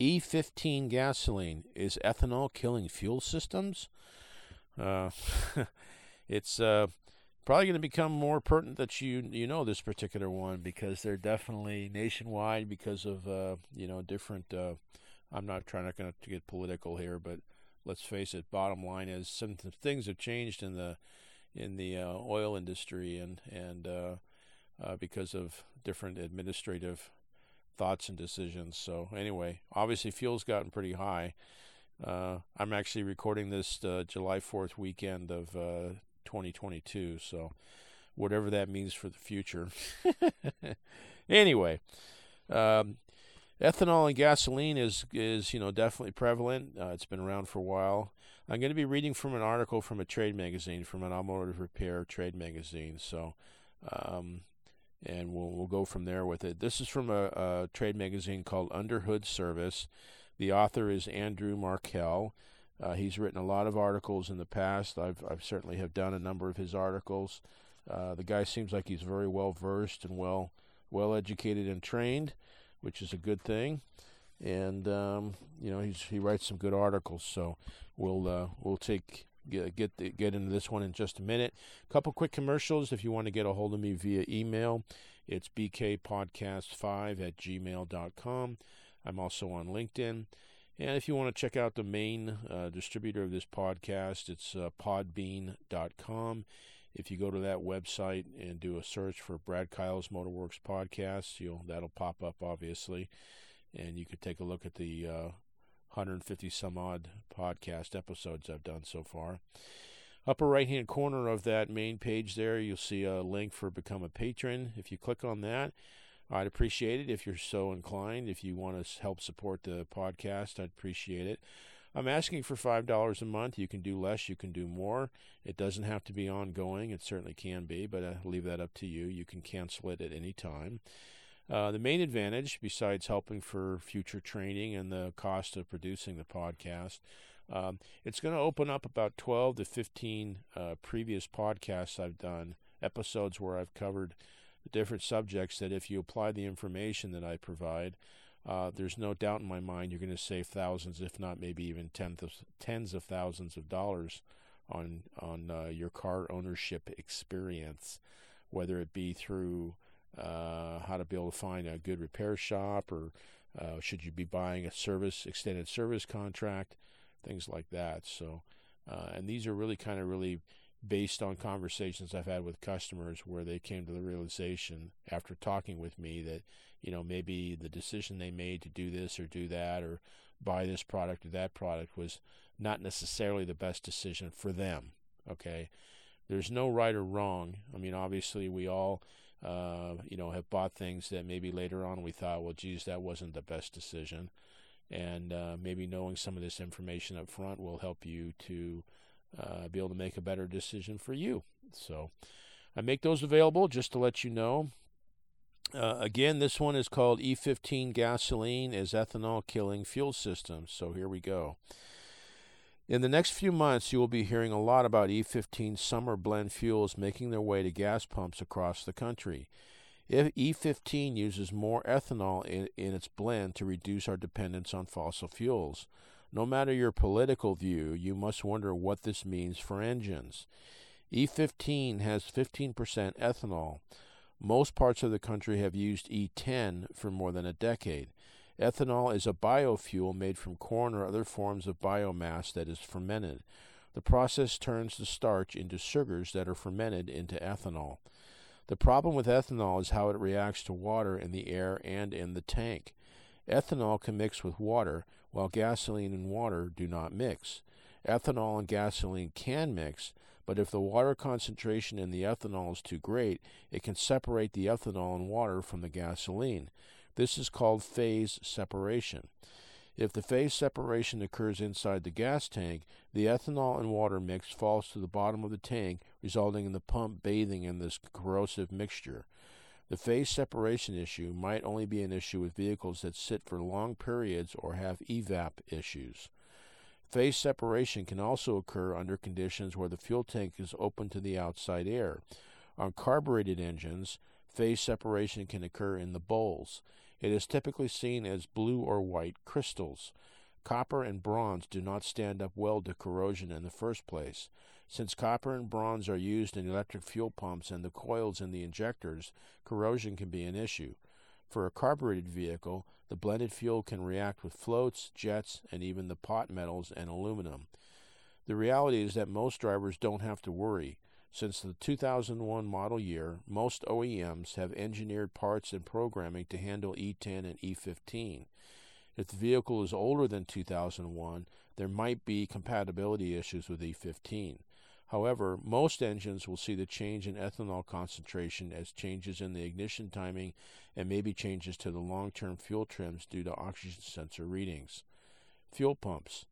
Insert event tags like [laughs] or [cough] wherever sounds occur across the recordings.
E15 gasoline. Is ethanol killing fuel systems? Uh, [laughs] it's uh, probably going to become more pertinent that you you know this particular one because they're definitely nationwide because of uh, you know different. Uh, I'm not trying not going to get political here, but let's face it. Bottom line is some things have changed in the in the uh, oil industry and and uh, because of different administrative thoughts and decisions. So anyway, obviously fuel's gotten pretty high. Uh, I'm actually recording this uh, July 4th weekend of uh, 2022, so whatever that means for the future. [laughs] [laughs] anyway, um, ethanol and gasoline is is you know definitely prevalent. Uh, it's been around for a while. I'm going to be reading from an article from a trade magazine, from an automotive repair trade magazine. So, um, and we'll we'll go from there with it. This is from a, a trade magazine called Underhood Service. The author is Andrew Markel. Uh, he's written a lot of articles in the past. I've, I've certainly have done a number of his articles. Uh, the guy seems like he's very well versed and well well educated and trained, which is a good thing. And um, you know he's he writes some good articles. So we'll uh, we'll take get get, the, get into this one in just a minute. A couple quick commercials if you want to get a hold of me via email. It's bkpodcast5 at gmail.com. I'm also on LinkedIn. And if you want to check out the main uh, distributor of this podcast, it's uh, podbean.com. If you go to that website and do a search for Brad Kyle's Motorworks podcast, you'll that'll pop up obviously, and you could take a look at the uh, 150 some odd podcast episodes I've done so far. Upper right hand corner of that main page there, you'll see a link for become a patron. If you click on that, I'd appreciate it if you're so inclined. If you want to help support the podcast, I'd appreciate it. I'm asking for $5 a month. You can do less, you can do more. It doesn't have to be ongoing. It certainly can be, but I leave that up to you. You can cancel it at any time. Uh, the main advantage, besides helping for future training and the cost of producing the podcast, um, it's going to open up about 12 to 15 uh, previous podcasts I've done, episodes where I've covered different subjects that if you apply the information that I provide, uh, there's no doubt in my mind you're going to save thousands, if not maybe even tens of, tens of thousands of dollars on on uh, your car ownership experience, whether it be through uh, how to be able to find a good repair shop or uh, should you be buying a service extended service contract, things like that. So, uh, and these are really kind of really based on conversations I've had with customers where they came to the realization after talking with me that, you know, maybe the decision they made to do this or do that or buy this product or that product was not necessarily the best decision for them. Okay. There's no right or wrong. I mean, obviously, we all, uh, you know, have bought things that maybe later on we thought, well, geez, that wasn't the best decision. And uh, maybe knowing some of this information up front will help you to uh, be able to make a better decision for you. So I make those available just to let you know. Uh, again, this one is called E15 Gasoline is Ethanol Killing Fuel Systems. So here we go. In the next few months, you will be hearing a lot about E15 summer blend fuels making their way to gas pumps across the country. If E15 uses more ethanol in, in its blend to reduce our dependence on fossil fuels. No matter your political view, you must wonder what this means for engines. E15 has 15% ethanol. Most parts of the country have used E10 for more than a decade. Ethanol is a biofuel made from corn or other forms of biomass that is fermented. The process turns the starch into sugars that are fermented into ethanol. The problem with ethanol is how it reacts to water in the air and in the tank. Ethanol can mix with water, while gasoline and water do not mix. Ethanol and gasoline can mix, but if the water concentration in the ethanol is too great, it can separate the ethanol and water from the gasoline. This is called phase separation. If the phase separation occurs inside the gas tank, the ethanol and water mix falls to the bottom of the tank, resulting in the pump bathing in this corrosive mixture. The phase separation issue might only be an issue with vehicles that sit for long periods or have evap issues. Phase separation can also occur under conditions where the fuel tank is open to the outside air. On carbureted engines, phase separation can occur in the bowls. It is typically seen as blue or white crystals. Copper and bronze do not stand up well to corrosion in the first place. Since copper and bronze are used in electric fuel pumps and the coils in the injectors, corrosion can be an issue. For a carbureted vehicle, the blended fuel can react with floats, jets, and even the pot metals and aluminum. The reality is that most drivers don't have to worry. Since the 2001 model year, most OEMs have engineered parts and programming to handle E10 and E15. If the vehicle is older than 2001, there might be compatibility issues with E15. However, most engines will see the change in ethanol concentration as changes in the ignition timing and maybe changes to the long term fuel trims due to oxygen sensor readings. Fuel pumps.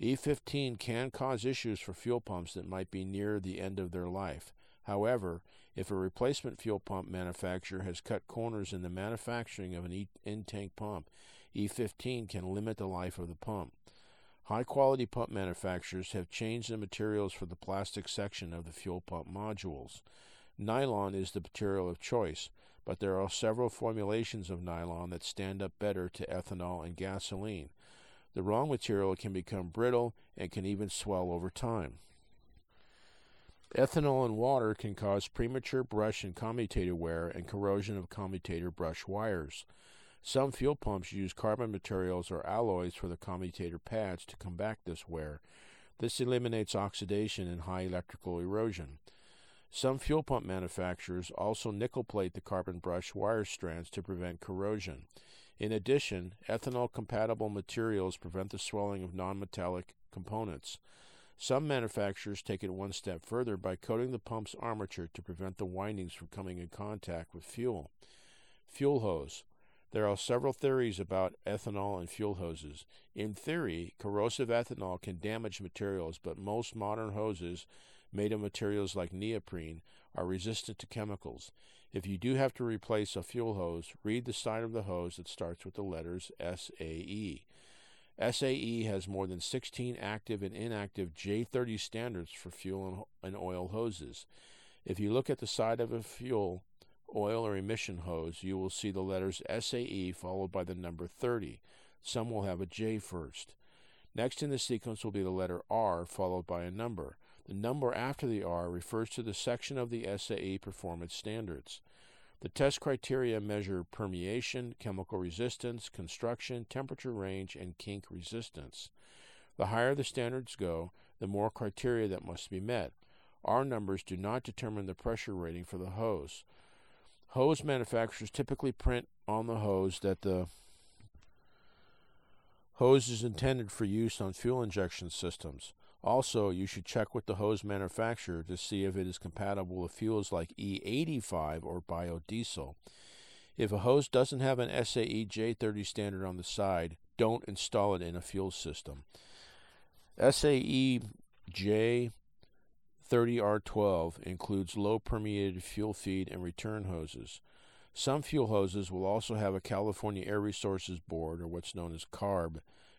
E15 can cause issues for fuel pumps that might be near the end of their life. However, if a replacement fuel pump manufacturer has cut corners in the manufacturing of an in tank pump, E15 can limit the life of the pump. High quality pump manufacturers have changed the materials for the plastic section of the fuel pump modules. Nylon is the material of choice, but there are several formulations of nylon that stand up better to ethanol and gasoline. The wrong material can become brittle and can even swell over time. Ethanol in water can cause premature brush and commutator wear and corrosion of commutator brush wires. Some fuel pumps use carbon materials or alloys for the commutator pads to combat this wear. This eliminates oxidation and high electrical erosion. Some fuel pump manufacturers also nickel plate the carbon brush wire strands to prevent corrosion. In addition, ethanol compatible materials prevent the swelling of nonmetallic components. Some manufacturers take it one step further by coating the pump's armature to prevent the windings from coming in contact with fuel. Fuel hose. There are several theories about ethanol and fuel hoses. In theory, corrosive ethanol can damage materials, but most modern hoses, made of materials like neoprene, are resistant to chemicals. If you do have to replace a fuel hose, read the side of the hose that starts with the letters SAE. SAE has more than 16 active and inactive J30 standards for fuel and oil hoses. If you look at the side of a fuel, oil, or emission hose, you will see the letters SAE followed by the number 30. Some will have a J first. Next in the sequence will be the letter R followed by a number. The number after the R refers to the section of the SAE performance standards. The test criteria measure permeation, chemical resistance, construction, temperature range, and kink resistance. The higher the standards go, the more criteria that must be met. R numbers do not determine the pressure rating for the hose. Hose manufacturers typically print on the hose that the hose is intended for use on fuel injection systems. Also, you should check with the hose manufacturer to see if it is compatible with fuels like E85 or biodiesel. If a hose doesn't have an SAE J30 standard on the side, don't install it in a fuel system. SAE J30R12 includes low permeated fuel feed and return hoses. Some fuel hoses will also have a California Air Resources Board, or what's known as CARB,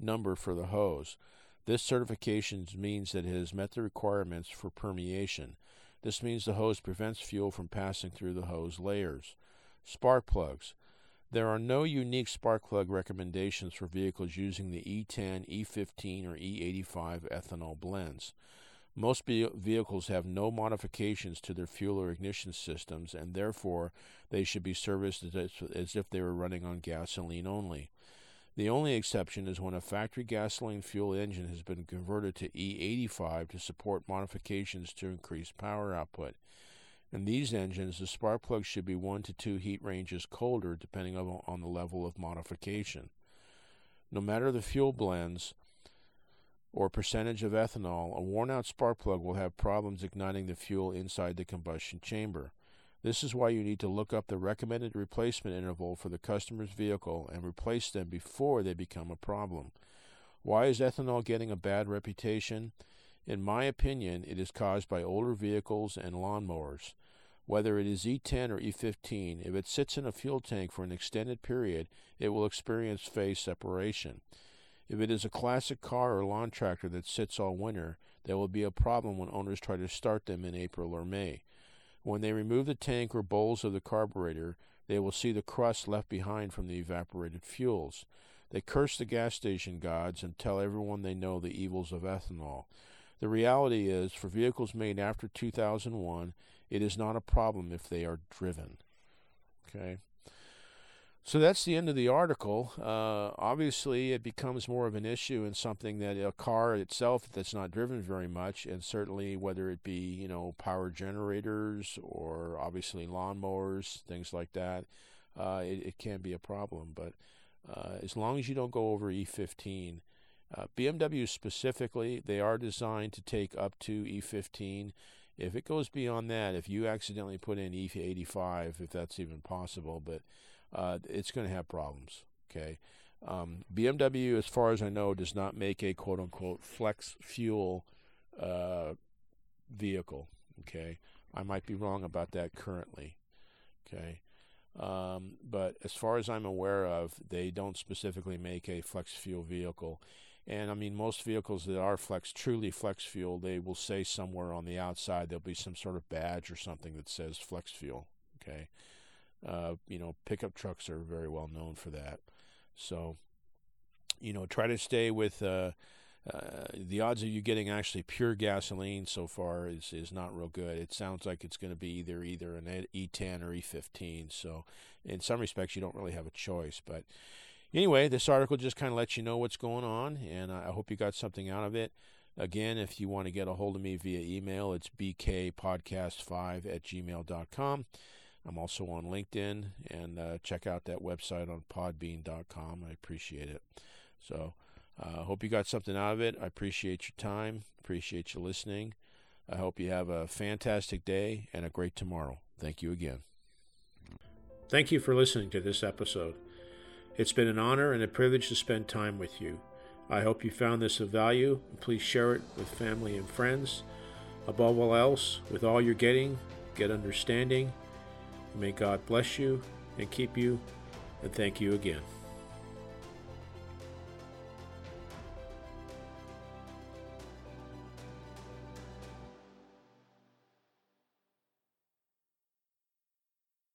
number for the hose. This certification means that it has met the requirements for permeation. This means the hose prevents fuel from passing through the hose layers. Spark plugs. There are no unique spark plug recommendations for vehicles using the E10, E15, or E85 ethanol blends. Most vehicles have no modifications to their fuel or ignition systems, and therefore they should be serviced as if they were running on gasoline only. The only exception is when a factory gasoline fuel engine has been converted to E85 to support modifications to increase power output. In these engines, the spark plug should be 1 to 2 heat ranges colder depending on the level of modification. No matter the fuel blends or percentage of ethanol, a worn out spark plug will have problems igniting the fuel inside the combustion chamber. This is why you need to look up the recommended replacement interval for the customer's vehicle and replace them before they become a problem. Why is ethanol getting a bad reputation? In my opinion, it is caused by older vehicles and lawnmowers. Whether it is E10 or E15, if it sits in a fuel tank for an extended period, it will experience phase separation. If it is a classic car or lawn tractor that sits all winter, there will be a problem when owners try to start them in April or May. When they remove the tank or bowls of the carburetor, they will see the crust left behind from the evaporated fuels. They curse the gas station gods and tell everyone they know the evils of ethanol. The reality is, for vehicles made after 2001, it is not a problem if they are driven. Okay. So that's the end of the article. Uh, obviously, it becomes more of an issue in something that a car itself that's not driven very much, and certainly whether it be you know power generators or obviously lawnmowers, things like that, uh, it, it, can be a problem. But uh, as long as you don't go over E15, uh, BMW specifically, they are designed to take up to E15. If it goes beyond that, if you accidentally put in E85, if that's even possible, but uh, it's going to have problems. Okay. Um, BMW, as far as I know, does not make a quote unquote flex fuel uh, vehicle. Okay. I might be wrong about that currently. Okay. Um, but as far as I'm aware of, they don't specifically make a flex fuel vehicle. And I mean, most vehicles that are flex, truly flex fuel, they will say somewhere on the outside there'll be some sort of badge or something that says flex fuel. Okay. Uh, you know, pickup trucks are very well known for that. So, you know, try to stay with uh, uh, the odds of you getting actually pure gasoline so far is, is not real good. It sounds like it's going to be either either an E10 or E15. So, in some respects, you don't really have a choice. But anyway, this article just kind of lets you know what's going on, and I hope you got something out of it. Again, if you want to get a hold of me via email, it's bkpodcast5 at gmail.com. I'm also on LinkedIn, and uh, check out that website on podbean.com. I appreciate it. So, uh, hope you got something out of it. I appreciate your time, appreciate you listening. I hope you have a fantastic day and a great tomorrow. Thank you again. Thank you for listening to this episode. It's been an honor and a privilege to spend time with you. I hope you found this of value. Please share it with family and friends. Above all else, with all you're getting, get understanding. May God bless you and keep you, and thank you again.